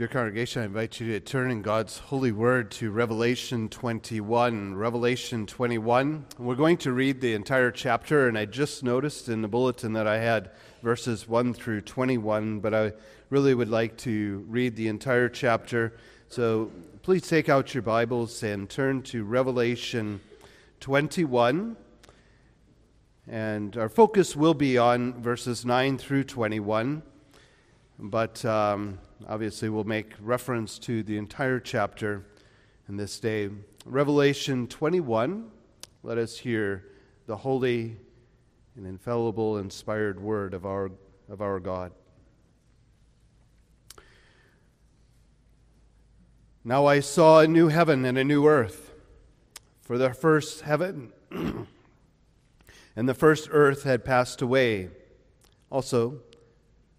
Dear congregation, I invite you to turn in God's holy word to Revelation 21. Revelation 21. We're going to read the entire chapter, and I just noticed in the bulletin that I had verses 1 through 21, but I really would like to read the entire chapter. So please take out your Bibles and turn to Revelation 21. And our focus will be on verses 9 through 21. But um, obviously, we'll make reference to the entire chapter in this day. Revelation 21, let us hear the holy and infallible, inspired word of our, of our God. Now I saw a new heaven and a new earth, for the first heaven and the first earth had passed away. Also,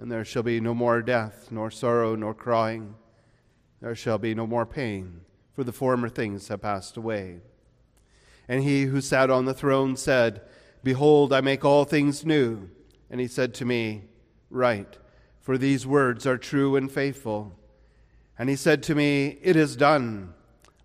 and there shall be no more death, nor sorrow, nor crying. There shall be no more pain, for the former things have passed away. And he who sat on the throne said, Behold, I make all things new. And he said to me, Write, for these words are true and faithful. And he said to me, It is done.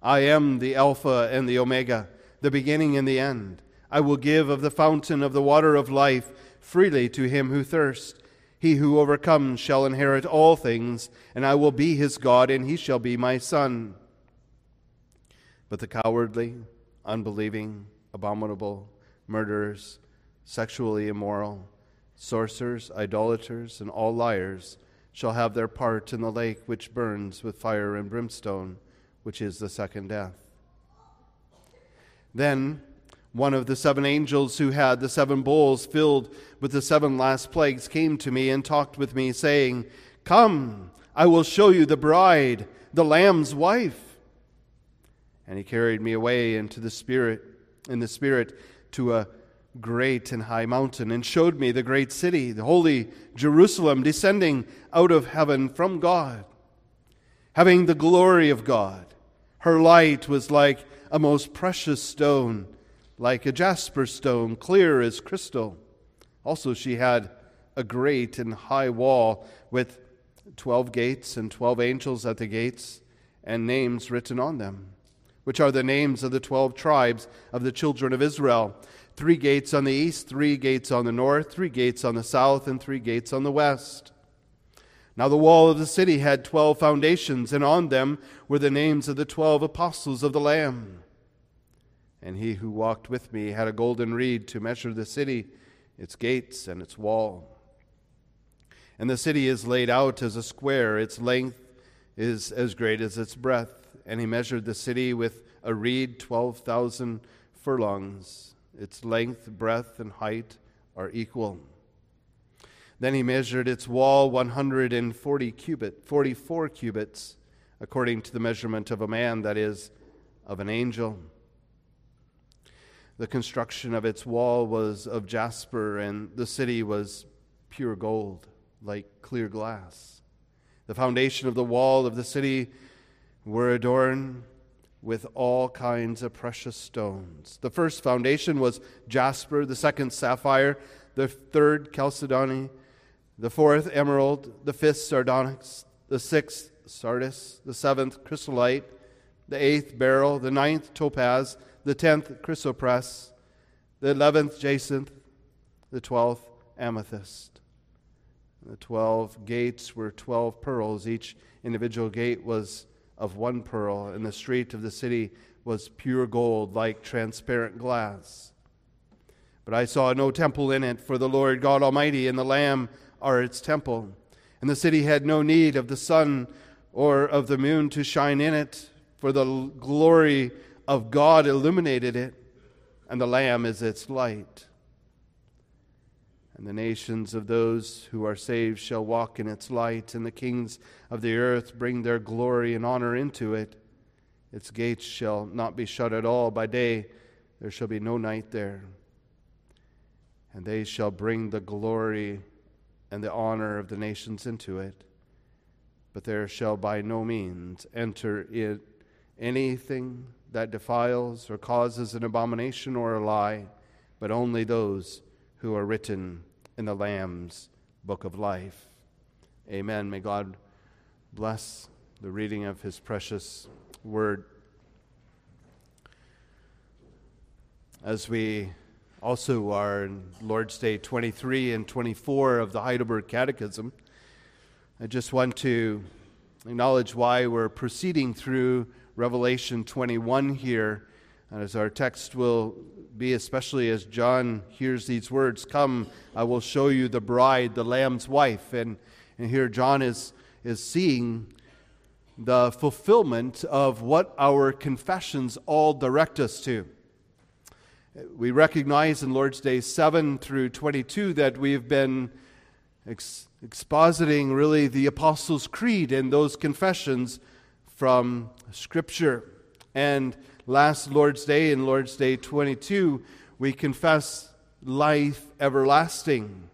I am the Alpha and the Omega, the beginning and the end. I will give of the fountain of the water of life freely to him who thirsts. He who overcomes shall inherit all things, and I will be his God, and he shall be my son. But the cowardly, unbelieving, abominable, murderers, sexually immoral, sorcerers, idolaters, and all liars shall have their part in the lake which burns with fire and brimstone, which is the second death. Then one of the seven angels who had the seven bowls filled with the seven last plagues came to me and talked with me, saying, Come, I will show you the bride, the Lamb's wife. And he carried me away into the Spirit, in the Spirit, to a great and high mountain, and showed me the great city, the holy Jerusalem, descending out of heaven from God, having the glory of God. Her light was like a most precious stone like a jasper stone, clear as crystal. Also, she had a great and high wall with 12 gates and 12 angels at the gates and names written on them, which are the names of the 12 tribes of the children of Israel. Three gates on the east, three gates on the north, three gates on the south, and three gates on the west. Now the wall of the city had 12 foundations, and on them were the names of the 12 apostles of the Lamb. And he who walked with me had a golden reed to measure the city, its gates, and its wall. And the city is laid out as a square, its length is as great as its breadth. And he measured the city with a reed, 12,000 furlongs. Its length, breadth, and height are equal. Then he measured its wall 140 cubit, 44 cubits, according to the measurement of a man, that is, of an angel. The construction of its wall was of jasper, and the city was pure gold, like clear glass. The foundation of the wall of the city were adorned with all kinds of precious stones. The first foundation was jasper, the second sapphire, the third chalcedony, the fourth emerald, the fifth sardonyx, the sixth sardis, the seventh chrysolite, the eighth beryl, the ninth topaz, the tenth chrysoprase, the eleventh jacinth, the twelfth amethyst. The twelve gates were twelve pearls. Each individual gate was of one pearl, and the street of the city was pure gold, like transparent glass. But I saw no temple in it, for the Lord God Almighty and the Lamb are its temple. And the city had no need of the sun or of the moon to shine in it, for the glory of God illuminated it, and the Lamb is its light. And the nations of those who are saved shall walk in its light, and the kings of the earth bring their glory and honor into it. Its gates shall not be shut at all. By day there shall be no night there. And they shall bring the glory and the honor of the nations into it. But there shall by no means enter it anything that defiles or causes an abomination or a lie, but only those who are written in the Lamb's book of life. Amen. May God bless the reading of his precious word. As we also are in Lord's Day 23 and 24 of the Heidelberg Catechism, I just want to acknowledge why we're proceeding through Revelation 21 here. As our text will be, especially as John hears these words Come, I will show you the bride, the Lamb's wife. And, and here John is, is seeing the fulfillment of what our confessions all direct us to. We recognize in Lord's Day 7 through 22 that we've been ex- expositing really the Apostles' Creed and those confessions from Scripture. And last Lord's Day, in Lord's Day 22, we confess life everlasting.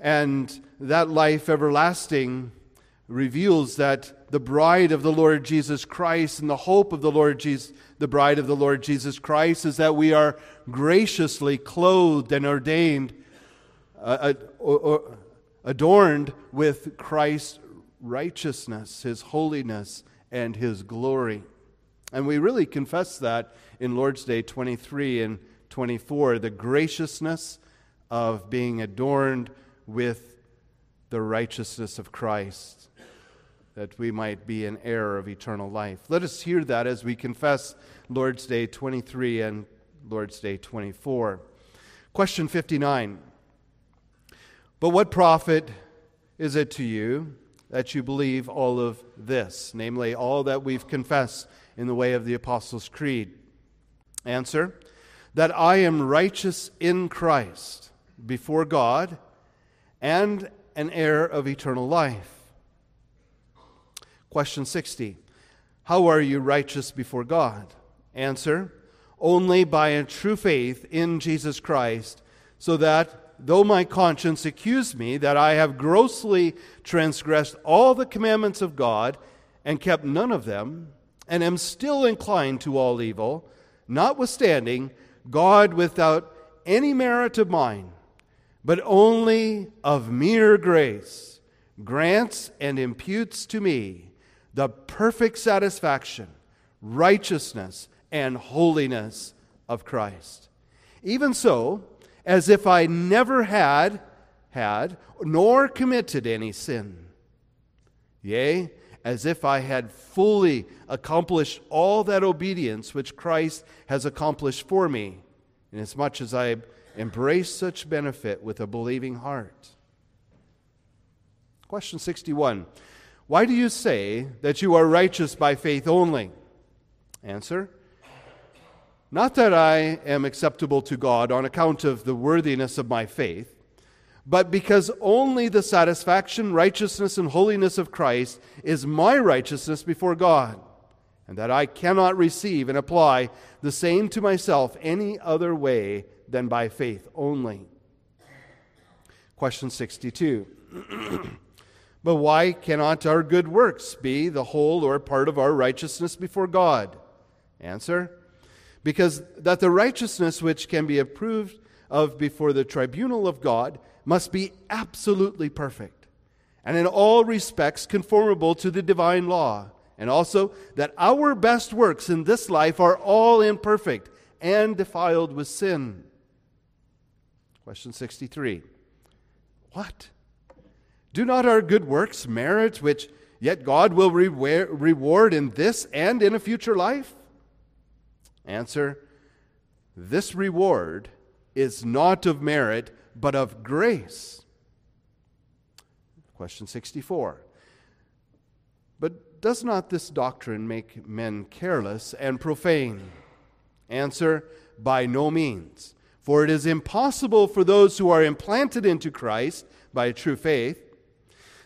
And that life everlasting reveals that the bride of the Lord Jesus Christ and the hope of the Lord Jesus, the bride of the Lord Jesus Christ is that we are graciously clothed and ordained, uh, uh, adorned with Christ's righteousness, his holiness, and his glory. And we really confess that in Lord's Day 23 and 24 the graciousness of being adorned with the righteousness of Christ, that we might be an heir of eternal life. Let us hear that as we confess Lord's Day 23 and Lord's Day 24. Question 59. But what profit is it to you that you believe all of this, namely, all that we've confessed in the way of the Apostles' Creed? Answer that I am righteous in Christ before God and an heir of eternal life. Question 60 How are you righteous before God? Answer Only by a true faith in Jesus Christ, so that though my conscience accuse me that I have grossly transgressed all the commandments of God and kept none of them, and am still inclined to all evil, notwithstanding, God, without any merit of mine, but only of mere grace, grants and imputes to me the perfect satisfaction, righteousness, and holiness of Christ. Even so, as if I never had had nor committed any sin. Yea, as if I had fully accomplished all that obedience which Christ has accomplished for me, inasmuch as I embrace such benefit with a believing heart. Question 61 Why do you say that you are righteous by faith only? Answer not that I am acceptable to God on account of the worthiness of my faith, but because only the satisfaction, righteousness, and holiness of Christ is my righteousness before God, and that I cannot receive and apply the same to myself any other way than by faith only. Question 62. but why cannot our good works be the whole or part of our righteousness before God? Answer because that the righteousness which can be approved of before the tribunal of God must be absolutely perfect, and in all respects conformable to the divine law, and also that our best works in this life are all imperfect and defiled with sin. Question 63 What? Do not our good works merit which yet God will reward in this and in a future life? Answer This reward is not of merit, but of grace. Question 64. But does not this doctrine make men careless and profane? Answer By no means. For it is impossible for those who are implanted into Christ by true faith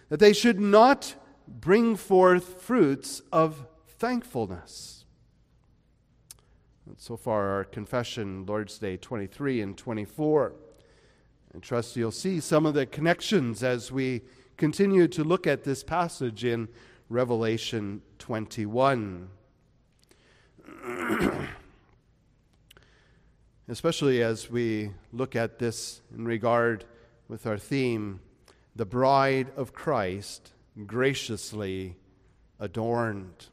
that they should not bring forth fruits of thankfulness. So far, our confession, Lord's Day 23 and 24. I trust you'll see some of the connections as we continue to look at this passage in Revelation 21. especially as we look at this in regard with our theme, the bride of Christ graciously adorned.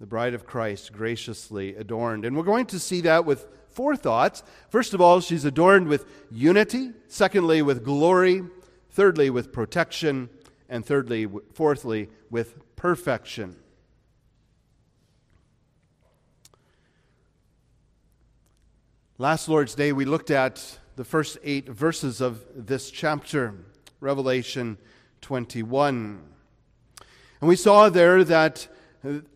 The bride of Christ graciously adorned. And we're going to see that with four thoughts. First of all, she's adorned with unity. Secondly, with glory. Thirdly, with protection. And thirdly, fourthly, with perfection. Last Lord's Day, we looked at the first eight verses of this chapter, Revelation 21. And we saw there that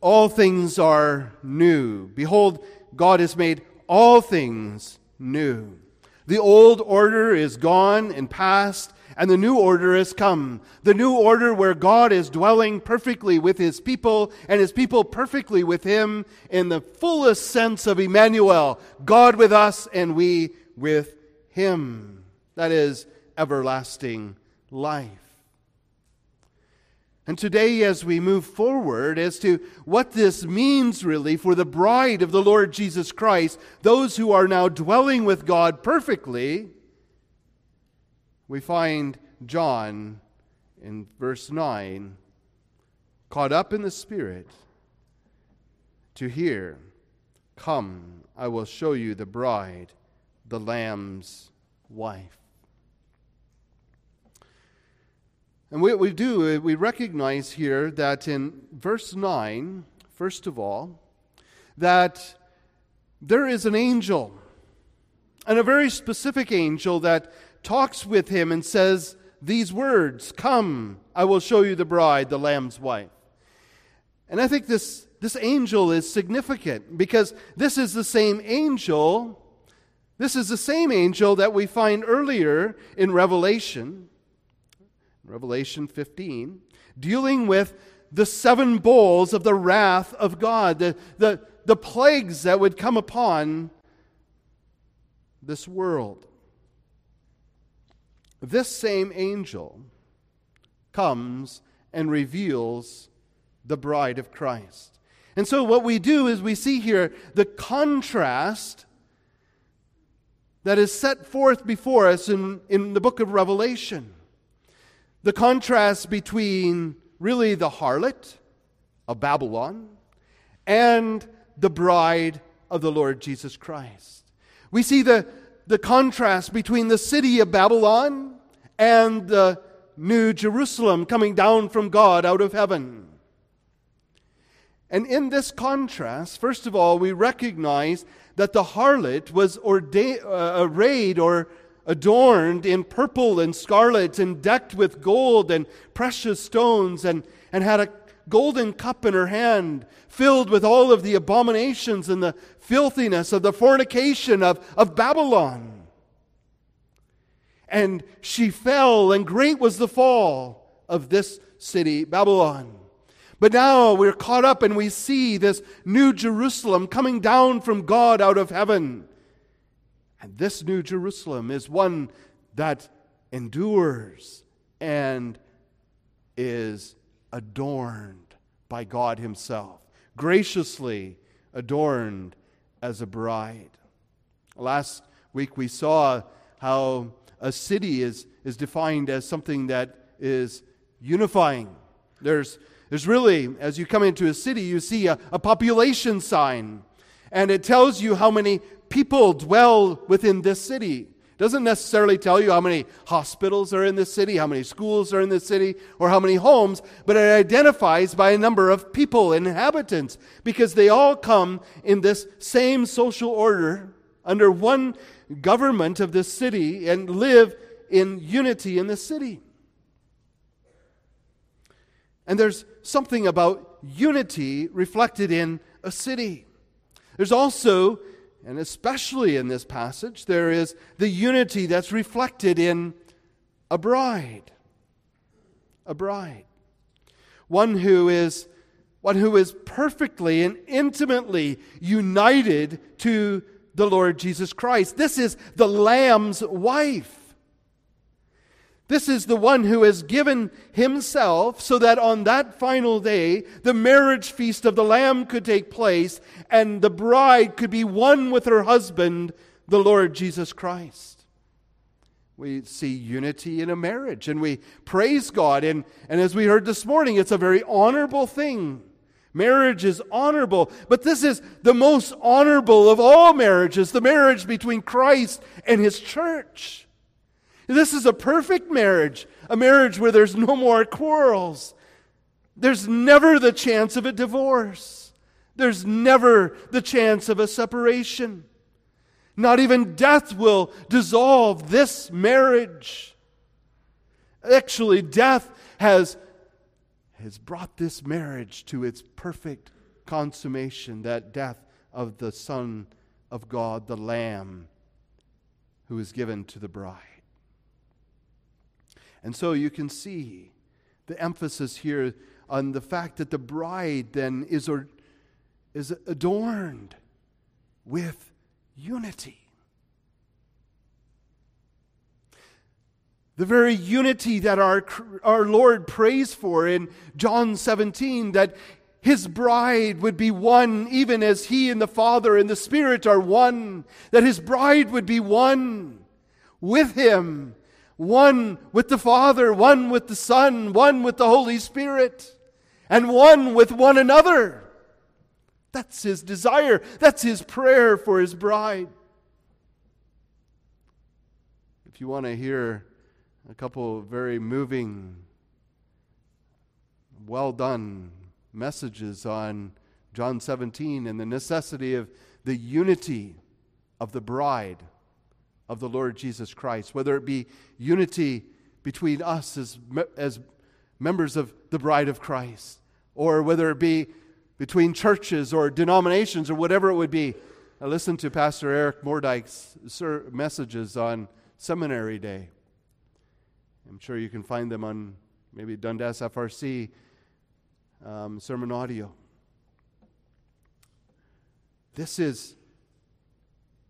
all things are new. Behold, God has made all things new. The old order is gone and past, and the new order has come. The new order where God is dwelling perfectly with his people and his people perfectly with him in the fullest sense of Emmanuel, God with us and we with him. That is everlasting life. And today, as we move forward as to what this means really for the bride of the Lord Jesus Christ, those who are now dwelling with God perfectly, we find John in verse 9 caught up in the Spirit to hear, Come, I will show you the bride, the Lamb's wife. And what we do, uh, we recognize here that in verse 9, first of all, that there is an angel, and a very specific angel that talks with him and says these words Come, I will show you the bride, the Lamb's wife. And I think this, this angel is significant because this is the same angel. This is the same angel that we find earlier in Revelation, Revelation 15, dealing with the seven bowls of the wrath of God, the, the, the plagues that would come upon this world this same angel comes and reveals the bride of Christ. And so, what we do is we see here the contrast that is set forth before us in, in the book of Revelation. The contrast between really the harlot of Babylon and the bride of the Lord Jesus Christ. We see the, the contrast between the city of Babylon and the new Jerusalem coming down from God out of heaven. And in this contrast, first of all, we recognize that the harlot was uh, arrayed or adorned in purple and scarlet and decked with gold and precious stones and, and had a golden cup in her hand filled with all of the abominations and the filthiness of the fornication of, of Babylon. And she fell, and great was the fall of this city, Babylon. But now we're caught up and we see this new Jerusalem coming down from God out of heaven. And this new Jerusalem is one that endures and is adorned by God Himself, graciously adorned as a bride. Last week we saw how a city is, is defined as something that is unifying. There's, there's really, as you come into a city, you see a, a population sign, and it tells you how many people dwell within this city. It doesn't necessarily tell you how many hospitals are in this city, how many schools are in this city, or how many homes, but it identifies by a number of people, inhabitants, because they all come in this same social order under one government of this city and live in unity in the city. And there's something about unity reflected in a city. There's also and especially in this passage, there is the unity that's reflected in a bride. A bride. One who is one who is perfectly and intimately united to the Lord Jesus Christ. This is the Lamb's wife. This is the one who has given himself so that on that final day, the marriage feast of the Lamb could take place and the bride could be one with her husband, the Lord Jesus Christ. We see unity in a marriage and we praise God. And, and as we heard this morning, it's a very honorable thing. Marriage is honorable, but this is the most honorable of all marriages the marriage between Christ and his church. This is a perfect marriage, a marriage where there's no more quarrels. There's never the chance of a divorce. There's never the chance of a separation. Not even death will dissolve this marriage. Actually, death has, has brought this marriage to its perfect consummation that death of the Son of God, the Lamb, who is given to the bride. And so you can see the emphasis here on the fact that the bride then is, or, is adorned with unity. The very unity that our, our Lord prays for in John 17, that his bride would be one, even as he and the Father and the Spirit are one, that his bride would be one with him one with the Father, one with the Son, one with the Holy Spirit, and one with one another. That's his desire. That's his prayer for his bride. If you want to hear a couple very moving, well done messages on John 17 and the necessity of the unity of the bride of the Lord Jesus Christ, whether it be unity between us as, as members of the bride of Christ, or whether it be between churches or denominations or whatever it would be. I listened to Pastor Eric Mordyke's messages on Seminary Day. I'm sure you can find them on maybe Dundas FRC um, sermon audio. This is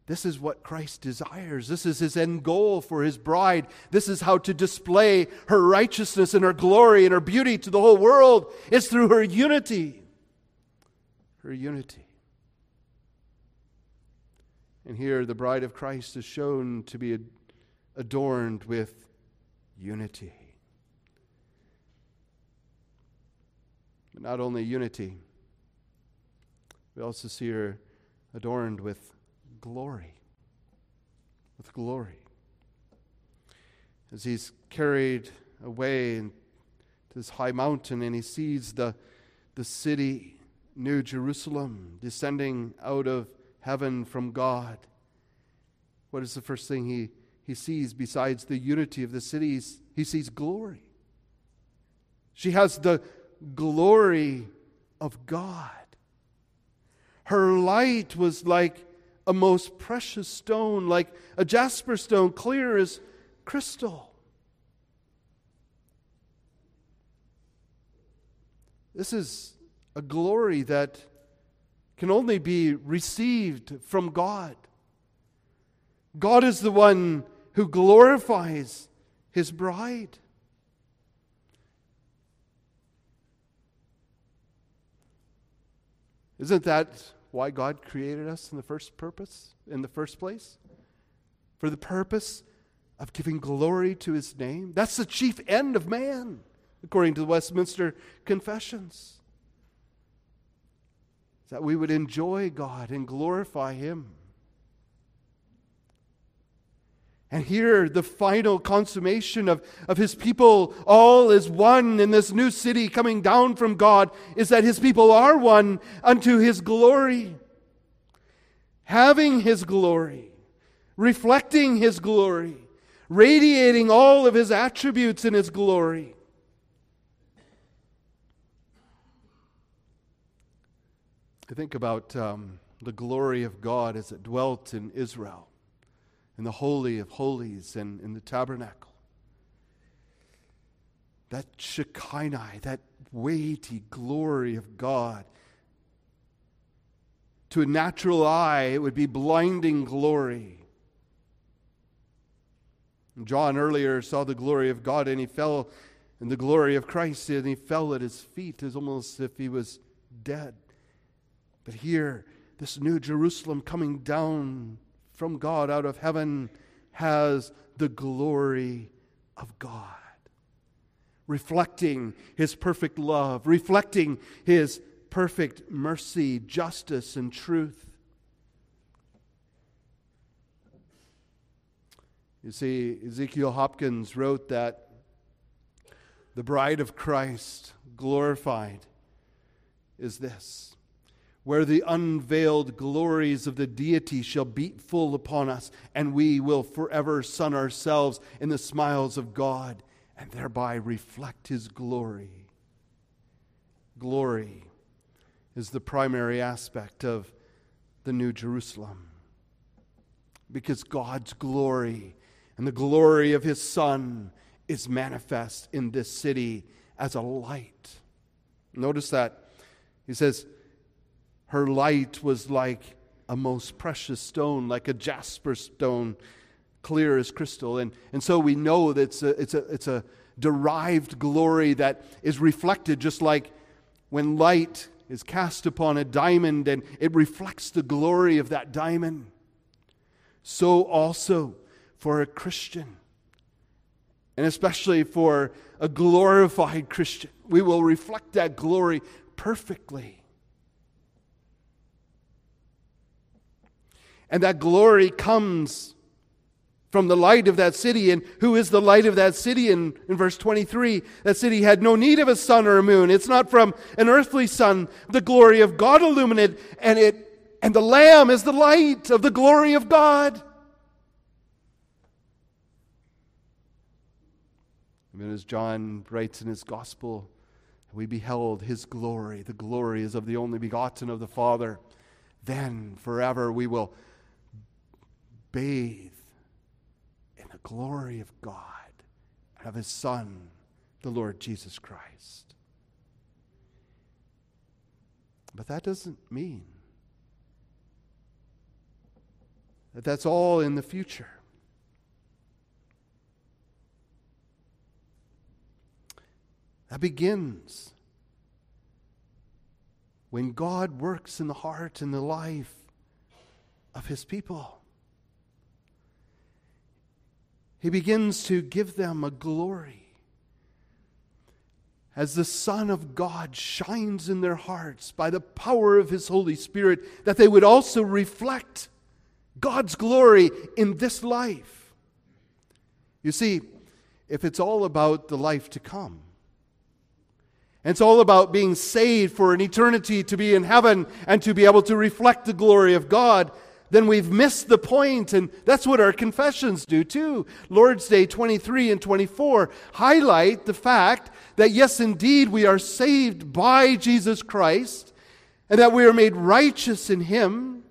this is what Christ desires. This is his end goal for his bride. This is how to display her righteousness and her glory and her beauty to the whole world. It's through her unity. Her unity. And here, the bride of Christ is shown to be adorned with unity. But not only unity, we also see her adorned with glory. With glory. As he's carried away to this high mountain and he sees the, the city, New Jerusalem, descending out of heaven from God, what is the first thing he, he sees besides the unity of the cities? He sees glory. She has the glory of God. Her light was like a most precious stone, like a jasper stone, clear as crystal. This is a glory that can only be received from God. God is the one who glorifies his bride. Isn't that why God created us in the first purpose, in the first place? For the purpose of giving glory to his name. That's the chief end of man, according to the Westminster Confessions. That we would enjoy God and glorify him. And here, the final consummation of, of his people, all is one in this new city coming down from God, is that his people are one unto his glory. Having his glory, reflecting his glory, radiating all of his attributes in his glory. I think about um, the glory of God as it dwelt in Israel, in the Holy of Holies and in the tabernacle. That Shekinah, that weighty glory of God. To a natural eye, it would be blinding glory. John earlier saw the glory of God and he fell in the glory of Christ and he fell at his feet as almost if he was dead. But here, this new Jerusalem coming down from God out of heaven has the glory of God, reflecting his perfect love, reflecting his perfect mercy, justice, and truth. You see, Ezekiel Hopkins wrote that the bride of Christ, glorified, is this where the unveiled glories of the deity shall beat full upon us, and we will forever sun ourselves in the smiles of God and thereby reflect his glory. Glory is the primary aspect of the New Jerusalem because God's glory and the glory of his Son is manifest in this city as a light. Notice that. He says, Her light was like a most precious stone, like a jasper stone, clear as crystal. And, and so we know that it's a, it's, a, it's a derived glory that is reflected just like when light is cast upon a diamond and it reflects the glory of that diamond. So also for a Christian, and especially for a glorified Christian. We will reflect that glory perfectly. And that glory comes from the light of that city. And who is the light of that city? In, in verse 23, that city had no need of a sun or a moon. It's not from an earthly sun. The glory of God illuminated, and it and the Lamb is the light of the glory of God. Even as John writes in his gospel, we beheld his glory. The glory is of the only begotten of the Father. Then forever we will bathe in the glory of God and of his Son, the Lord Jesus Christ. But that doesn't mean that that's all in the future. That begins when God works in the heart and the life of his people. He begins to give them a glory. As the Son of God shines in their hearts by the power of His Holy Spirit, that they would also reflect God's glory in this life. You see, if it's all about the life to come, and it's all about being saved for an eternity to be in heaven and to be able to reflect the glory of God. Then we've missed the point, and that's what our confessions do too. Lord's Day 23 and 24 highlight the fact that, yes, indeed, we are saved by Jesus Christ, and that we are made righteous in Him,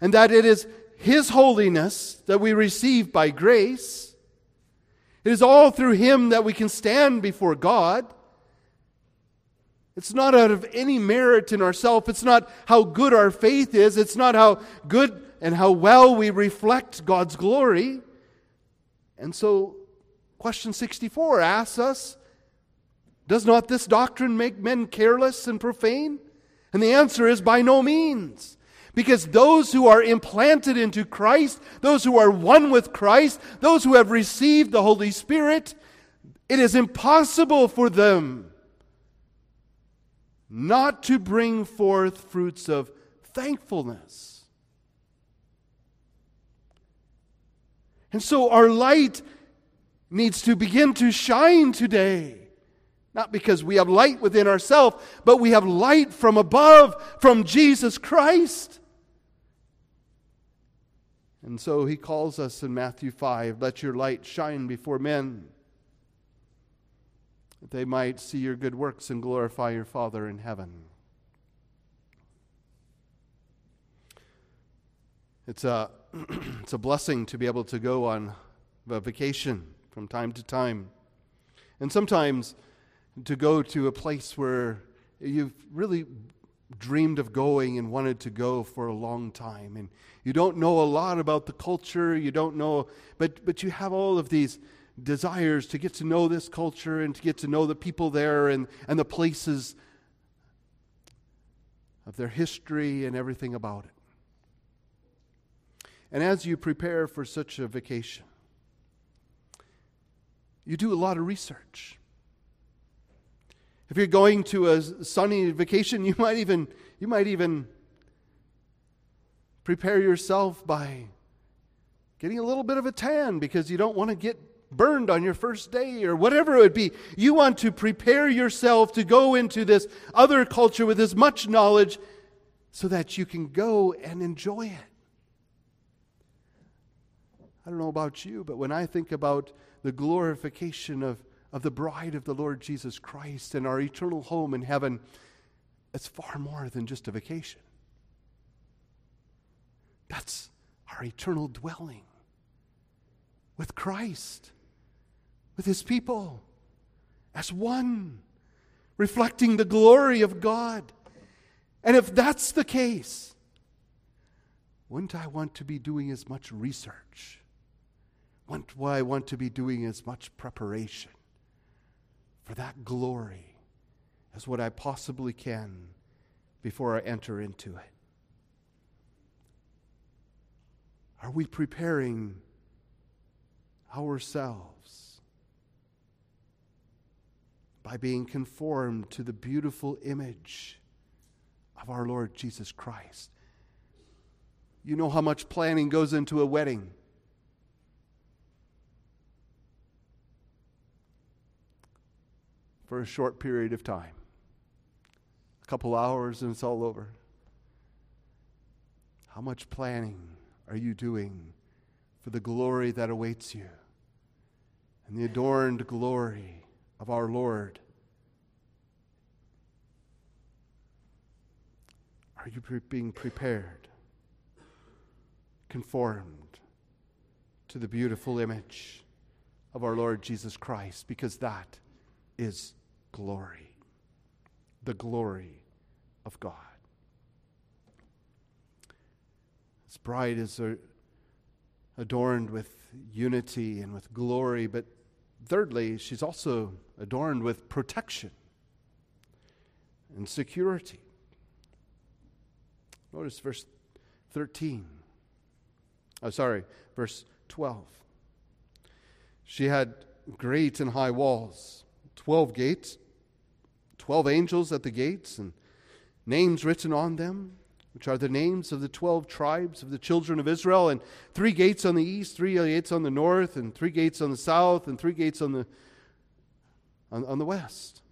and that it is His holiness that we receive by grace. It is all through Him that we can stand before God. It's not out of any merit in ourselves. It's not how good our faith is. It's not how good and how well we reflect God's glory. And so, question 64 asks us Does not this doctrine make men careless and profane? And the answer is by no means. Because those who are implanted into Christ, those who are one with Christ, those who have received the Holy Spirit, it is impossible for them not to bring forth fruits of thankfulness. And so our light needs to begin to shine today. Not because we have light within ourselves, but we have light from above, from Jesus Christ. And so he calls us in Matthew 5 let your light shine before men that they might see your good works and glorify your Father in heaven. It's a, it's a blessing to be able to go on a vacation from time to time. And sometimes to go to a place where you've really dreamed of going and wanted to go for a long time. And you don't know a lot about the culture, you don't know, but, but you have all of these desires to get to know this culture and to get to know the people there and, and the places of their history and everything about it. And as you prepare for such a vacation, you do a lot of research. If you're going to a sunny vacation, you might even you might even prepare yourself by getting a little bit of a tan because you don't want to get burned on your first day or whatever it would be. You want to prepare yourself to go into this other culture with as much knowledge so that you can go and enjoy it. I don't know about you, but when I think about the glorification of, of the bride of the Lord Jesus Christ and our eternal home in heaven, it's far more than just a vacation. That's our eternal dwelling with Christ, with His people, as one, reflecting the glory of God. And if that's the case, wouldn't I want to be doing as much research? Wouldn't I want to be doing as much preparation for that glory as what I possibly can before I enter into it? Are we preparing ourselves by being conformed to the beautiful image of our Lord Jesus Christ? You know how much planning goes into a wedding. For a short period of time. A couple hours and it's all over. How much planning are you doing for the glory that awaits you and the adorned glory of our Lord? Are you pre- being prepared, conformed to the beautiful image of our Lord Jesus Christ? Because that is glory, the glory of God. This bride is adorned with unity and with glory, but thirdly, she's also adorned with protection and security. Notice verse 13. Oh, sorry, verse 12. She had great and high walls 12 gates, 12 angels at the gates, and names written on them, which are the names of the 12 tribes of the children of Israel, and three gates on the east, three gates on the north, and three gates on the south, and three gates on the, on, on the west.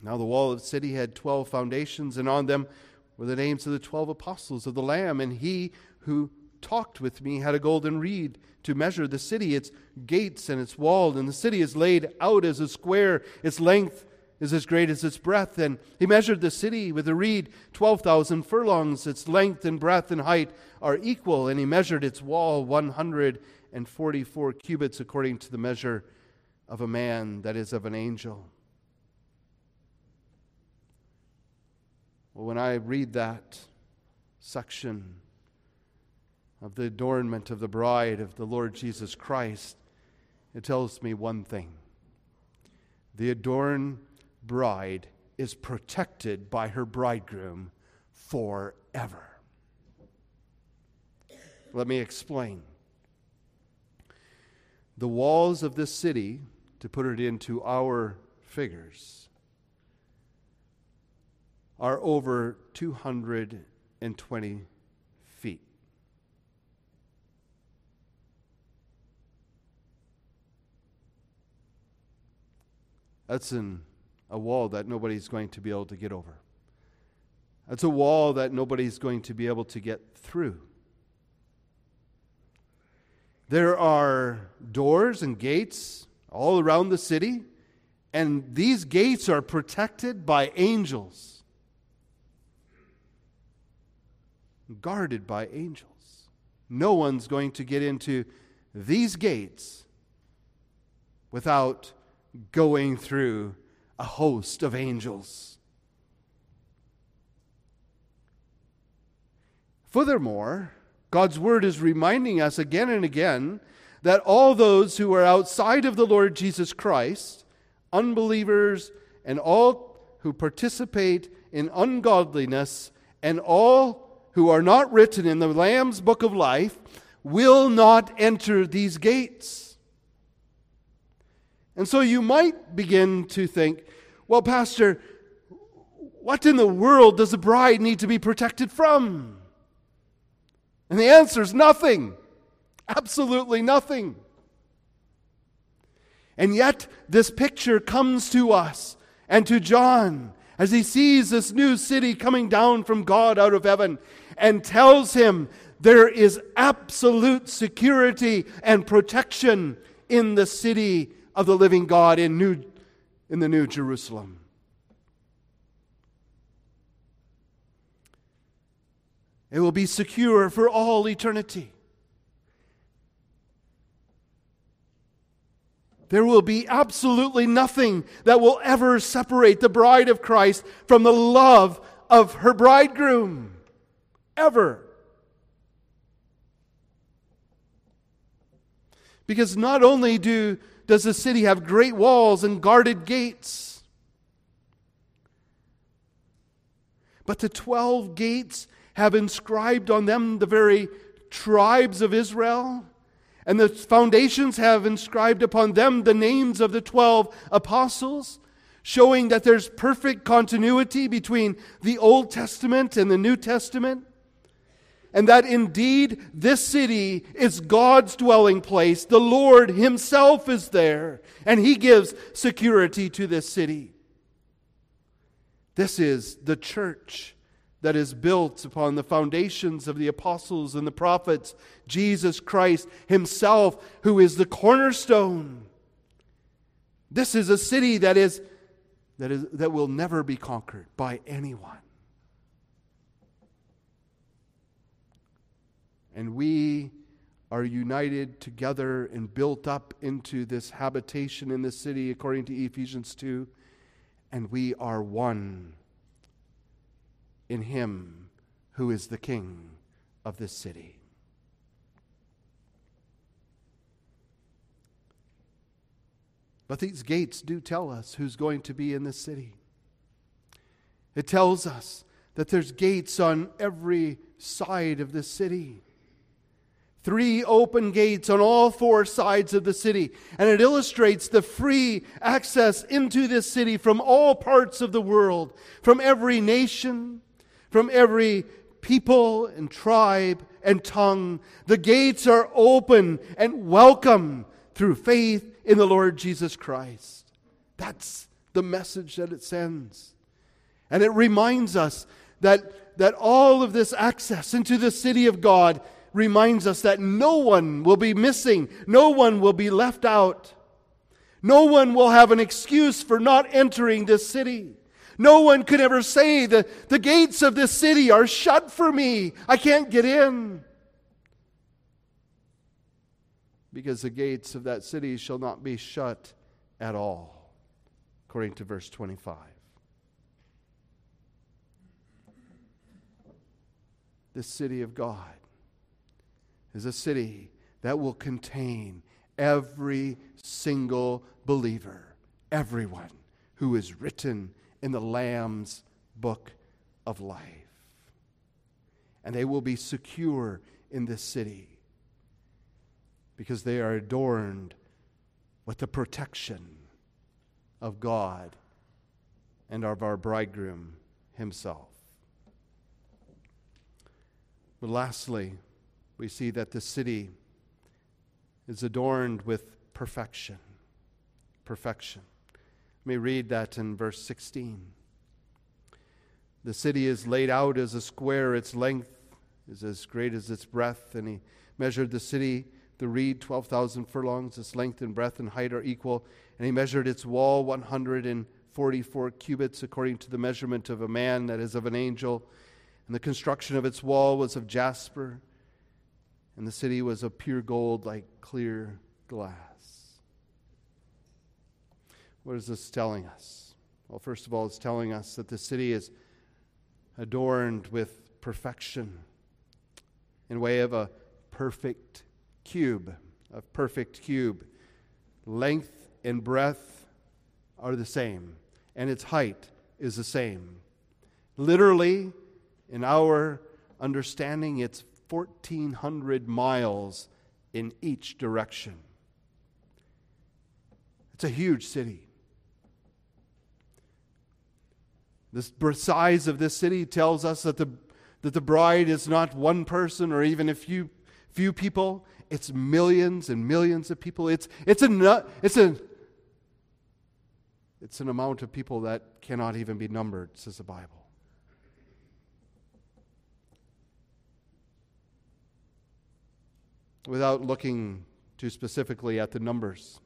Now the wall of the city had 12 foundations, and on them were the names of the 12 apostles of the Lamb, and he who talked with me had a golden reed to measure the city, its gates and its wall. And the city is laid out as a square, its length is as great as its breadth. And he measured the city with a reed, 12,000 furlongs. Its length and breadth and height are equal. And he measured its wall 144 cubits according to the measure of a man, that is, of an angel. Well, when I read that section, of the adornment of the bride of the Lord Jesus Christ, it tells me one thing. The adorned bride is protected by her bridegroom forever. Let me explain. The walls of this city, to put it into our figures, are over 220 That's in a wall that nobody's going to be able to get over. That's a wall that nobody's going to be able to get through. There are doors and gates all around the city, and these gates are protected by angels. guarded by angels. No one's going to get into these gates without going through a host of angels. Furthermore, God's word is reminding us again and again that all those who are outside of the Lord Jesus Christ, unbelievers, and all who participate in ungodliness, and all who are not written in the Lamb's book of life, will not enter these gates. And so you might begin to think, well, Pastor, what in the world does the bride need to be protected from? And the answer is nothing. Absolutely nothing. And yet, this picture comes to us and to John as he sees this new city coming down from God out of heaven and tells him there is absolute security and protection in the city of the living God in, new, in the New Jerusalem. It will be secure for all eternity. There will be absolutely nothing that will ever separate the bride of Christ from the love of her bridegroom. Ever. Because not only do, does the city have great walls and guarded gates, but the 12 gates have inscribed on them the very tribes of Israel. And the foundations have inscribed upon them the names of the 12 apostles, showing that there's perfect continuity between the Old Testament and the New Testament and that indeed this city is God's dwelling place. The Lord Himself is there, and He gives security to this city. This is the church that is built upon the foundations of the apostles and the prophets, Jesus Christ Himself, who is the cornerstone. This is a city that is that is that will never be conquered by anyone. And we are united together and built up into this habitation in the city, according to Ephesians 2, and we are one in Him who is the King of this city. But these gates do tell us who's going to be in this city. It tells us that there's gates on every side of this city three open gates on all four sides of the city. And it illustrates the free access into this city from all parts of the world, from every nation, from every people and tribe and tongue. The gates are open and welcome through faith in the Lord Jesus Christ. That's the message that it sends. And it reminds us that, that all of this access into the city of God reminds us that no one will be missing, no one will be left out. No one will have an excuse for not entering this city. No one could ever say that the gates of this city are shut for me. I can't get in. Because the gates of that city shall not be shut at all, according to verse 25. This city of God is a city that will contain every single believer, everyone who is written in the Lamb's book of life. And they will be secure in this city because they are adorned with the protection of God and of our bridegroom himself. But lastly, we see that the city is adorned with perfection. Perfection. Let me read that in verse 16. The city is laid out as a square, its length is as great as its breadth. And he measured the city, the reed, 12,000 furlongs. Its length and breadth and height are equal. And he measured its wall, 144 cubits, according to the measurement of a man, that is, of an angel. And the construction of its wall was of jasper, and the city was of pure gold like clear glass. What is this telling us? Well, first of all, it's telling us that the city is adorned with perfection in way of a perfect cube, a perfect cube. Length and breadth are the same, and its height is the same. Literally, in our understanding, it's 1,400 miles in each direction. It's a huge city. The size of this city tells us that the, that the bride is not one person or even a few, few people. It's millions and millions of people. It's, it's, a, it's, a, it's an amount of people that cannot even be numbered, says the Bible. Without looking too specifically at the numbers,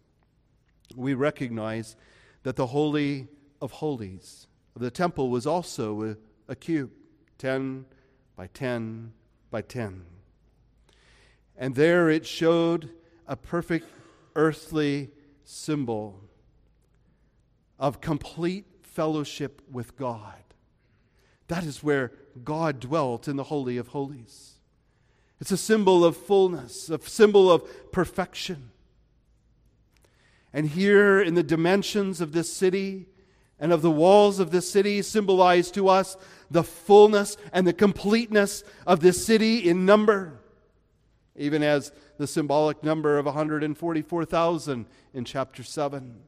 we recognize that the Holy of Holies of the temple was also a, a cube, 10 by 10 by 10. And there it showed a perfect earthly symbol of complete fellowship with God. That is where God dwelt in the Holy of Holies. It's a symbol of fullness, a symbol of perfection. And here in the dimensions of this city and of the walls of this city symbolize to us the fullness and the completeness of this city in number, even as the symbolic number of 144,000 in chapter 7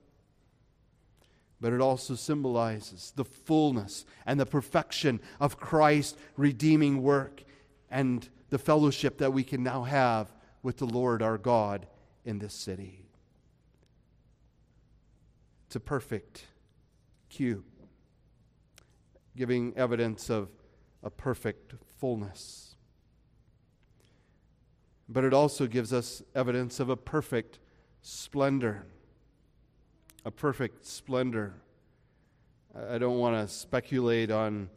but it also symbolizes the fullness and the perfection of Christ's redeeming work and the fellowship that we can now have with the Lord our God in this city. It's a perfect cube, giving evidence of a perfect fullness. But it also gives us evidence of a perfect splendor a perfect splendor. I don't want to speculate on,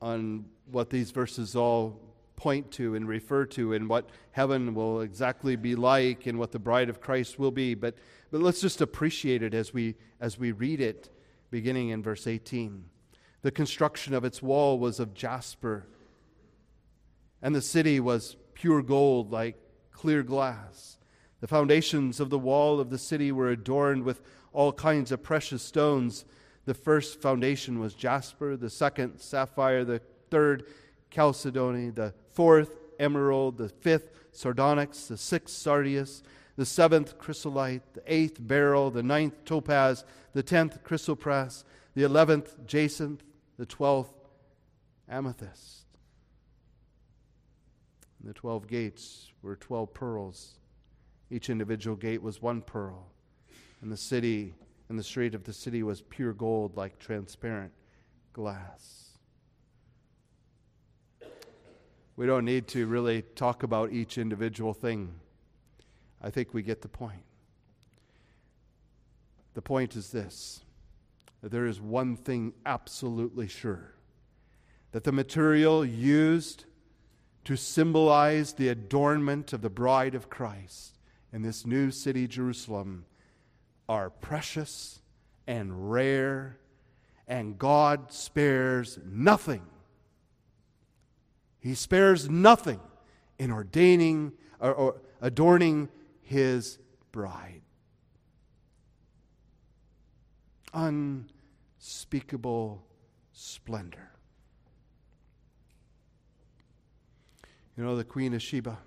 on what these verses all point to and refer to and what heaven will exactly be like and what the bride of Christ will be, but, but let's just appreciate it as we, as we read it, beginning in verse 18. The construction of its wall was of jasper, and the city was pure gold like clear glass. The foundations of the wall of the city were adorned with all kinds of precious stones. The first foundation was jasper, the second, sapphire, the third, chalcedony, the fourth, emerald, the fifth, sardonyx, the sixth, sardius, the seventh, chrysolite, the eighth, beryl, the ninth, topaz, the tenth, chrysoprase, the eleventh, jacinth, the twelfth, amethyst. And the twelve gates were twelve pearls. Each individual gate was one pearl, and the city and the street of the city was pure gold like transparent glass. We don't need to really talk about each individual thing. I think we get the point. The point is this that there is one thing absolutely sure that the material used to symbolize the adornment of the bride of Christ in this new city, Jerusalem, are precious and rare, and God spares nothing. He spares nothing in ordaining or, or adorning his bride. Unspeakable splendor. You know, the Queen of Sheba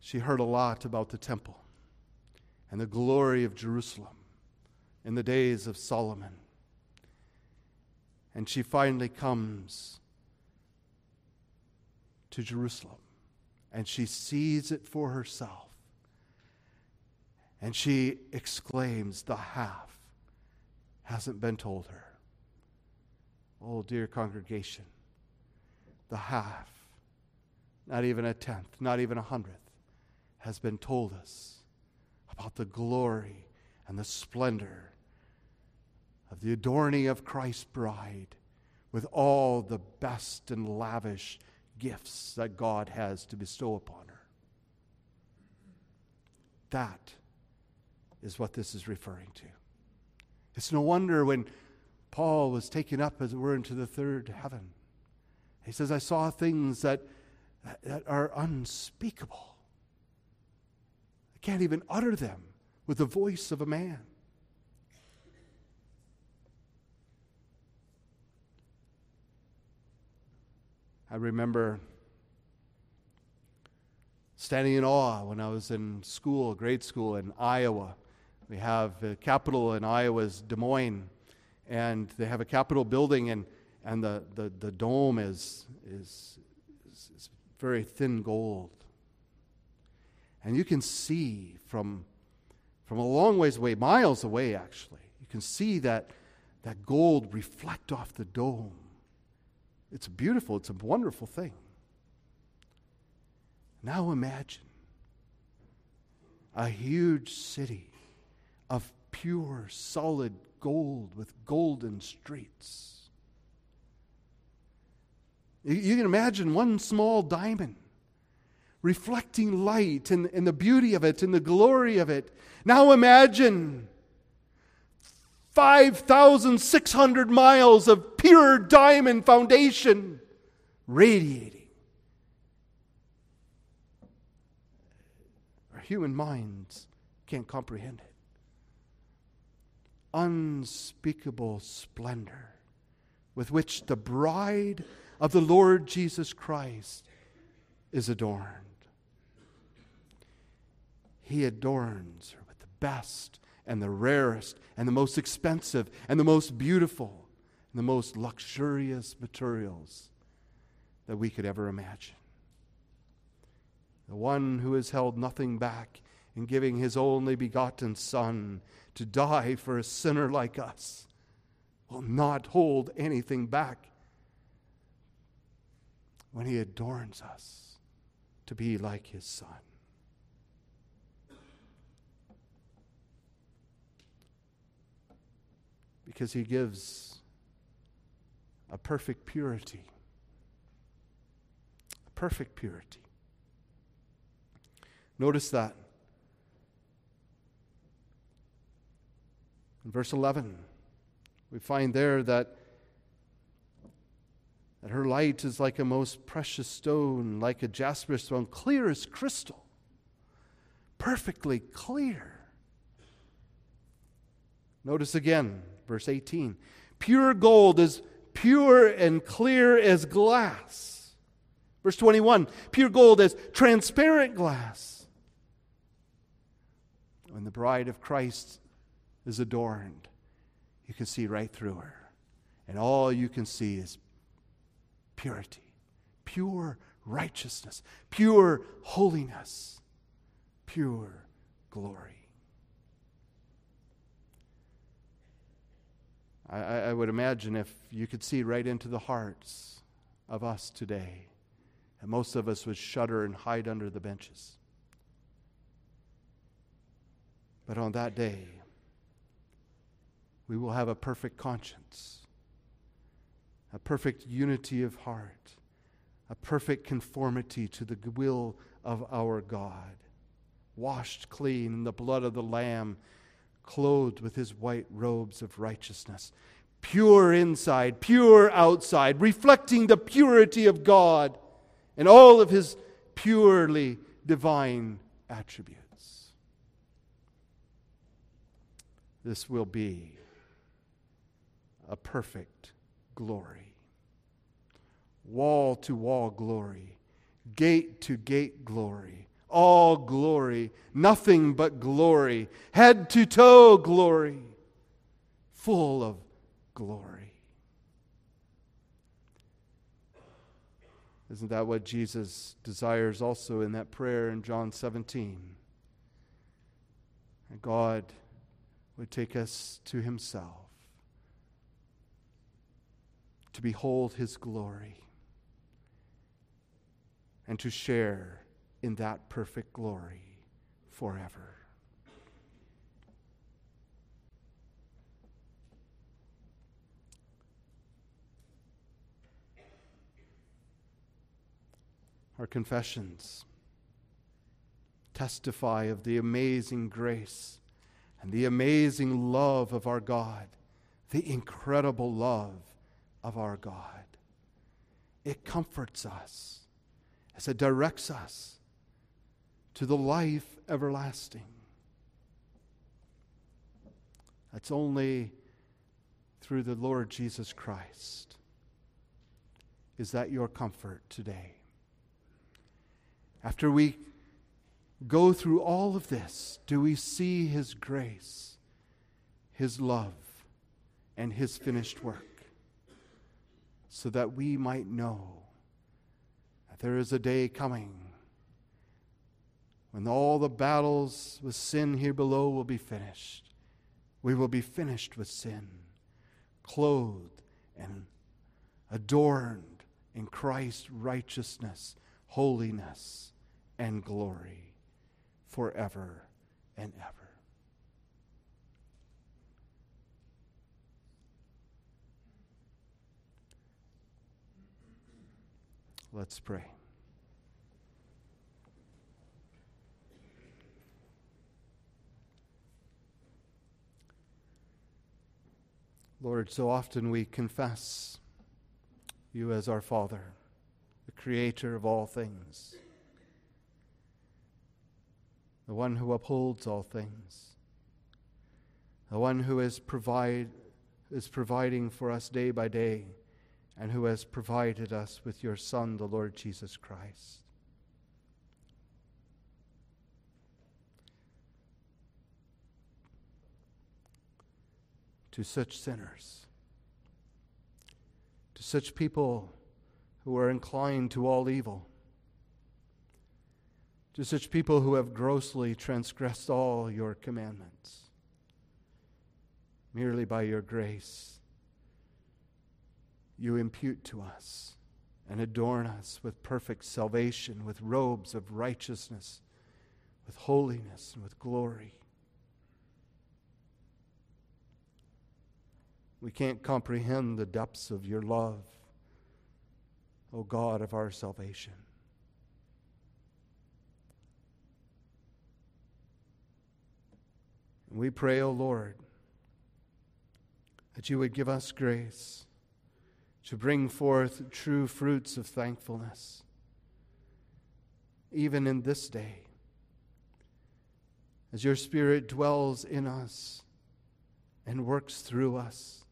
she heard a lot about the temple and the glory of Jerusalem in the days of Solomon. And she finally comes to Jerusalem and she sees it for herself. And she exclaims, The half hasn't been told her. Oh, dear congregation, the half, not even a tenth, not even a hundredth has been told us about the glory and the splendor of the adorning of Christ's bride with all the best and lavish gifts that God has to bestow upon her. That is what this is referring to. It's no wonder when Paul was taken up, as it were, into the third heaven. He says, I saw things that, that are unspeakable. I can't even utter them with the voice of a man. I remember standing in awe when I was in school, grade school in Iowa. We have the capital in Iowa is Des Moines, and they have a Capitol building, and, and the, the, the dome is, is, is, is very thin gold. And you can see from, from a long ways away, miles away actually, you can see that, that gold reflect off the dome. It's beautiful, it's a wonderful thing. Now imagine a huge city of pure, solid gold with golden streets. You can imagine one small diamond reflecting light and, and the beauty of it and the glory of it. Now imagine 5,600 miles of pure diamond foundation radiating. Our human minds can't comprehend it. Unspeakable splendor with which the bride of the Lord Jesus Christ is adorned. He adorns her with the best and the rarest and the most expensive and the most beautiful and the most luxurious materials that we could ever imagine. The one who has held nothing back in giving his only begotten Son to die for a sinner like us will not hold anything back when he adorns us to be like his Son. Because he gives a perfect purity. A perfect purity. Notice that. In verse 11, we find there that, that her light is like a most precious stone, like a jasper stone, clear as crystal, perfectly clear. Notice again, verse 18 pure gold is pure and clear as glass. Verse 21 pure gold as transparent glass. When the bride of Christ is adorned, you can see right through her. And all you can see is purity, pure righteousness, pure holiness, pure glory. I, I would imagine if you could see right into the hearts of us today, and most of us would shudder and hide under the benches. But on that day, we will have a perfect conscience, a perfect unity of heart, a perfect conformity to the will of our God, washed clean in the blood of the Lamb clothed with his white robes of righteousness, pure inside, pure outside, reflecting the purity of God and all of his purely divine attributes. This will be a perfect glory, wall to wall glory, gate to gate glory all glory, nothing but glory, head to toe glory, full of glory. Isn't that what Jesus desires also in that prayer in John 17? And God would take us to Himself to behold His glory and to share in that perfect glory forever. Our confessions testify of the amazing grace and the amazing love of our God, the incredible love of our God. It comforts us as it directs us to the life everlasting. That's only through the Lord Jesus Christ. Is that your comfort today? After we go through all of this, do we see His grace, His love, and His finished work so that we might know that there is a day coming when all the battles with sin here below will be finished? We will be finished with sin, clothed and adorned in Christ's righteousness, holiness, and glory forever and ever. Let's pray. Lord, so often we confess you as our Father, the Creator of all things the one who upholds all things, the one who is, provide, is providing for us day by day, and who has provided us with your Son, the Lord Jesus Christ. To such sinners, to such people who are inclined to all evil, to such people who have grossly transgressed all your commandments. Merely by your grace, you impute to us and adorn us with perfect salvation, with robes of righteousness, with holiness, and with glory. We can't comprehend the depths of your love, O God of our salvation. We pray, O Lord, that you would give us grace to bring forth true fruits of thankfulness, even in this day. As your Spirit dwells in us and works through us,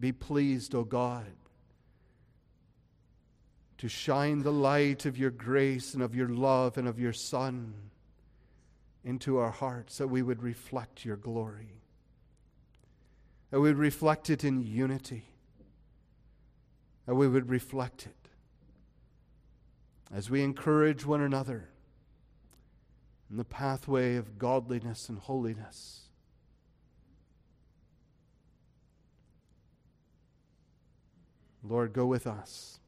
be pleased, O God, to shine the light of your grace and of your love and of your Son into our hearts, that we would reflect your glory, that we would reflect it in unity, that we would reflect it as we encourage one another in the pathway of godliness and holiness. Lord, go with us,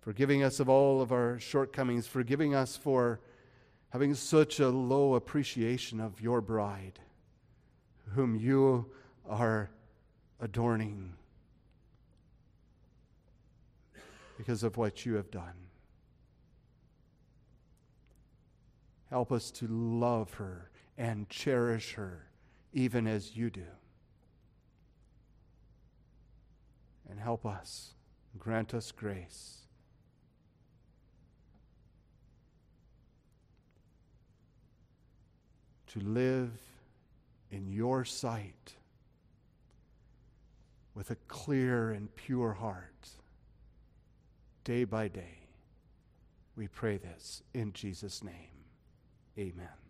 forgiving us of all of our shortcomings, forgiving us for having such a low appreciation of your bride, whom you are adorning because of what you have done. Help us to love her and cherish her even as you do. And help us, grant us grace to live in your sight with a clear and pure heart day by day. We pray this in Jesus' name. Amen.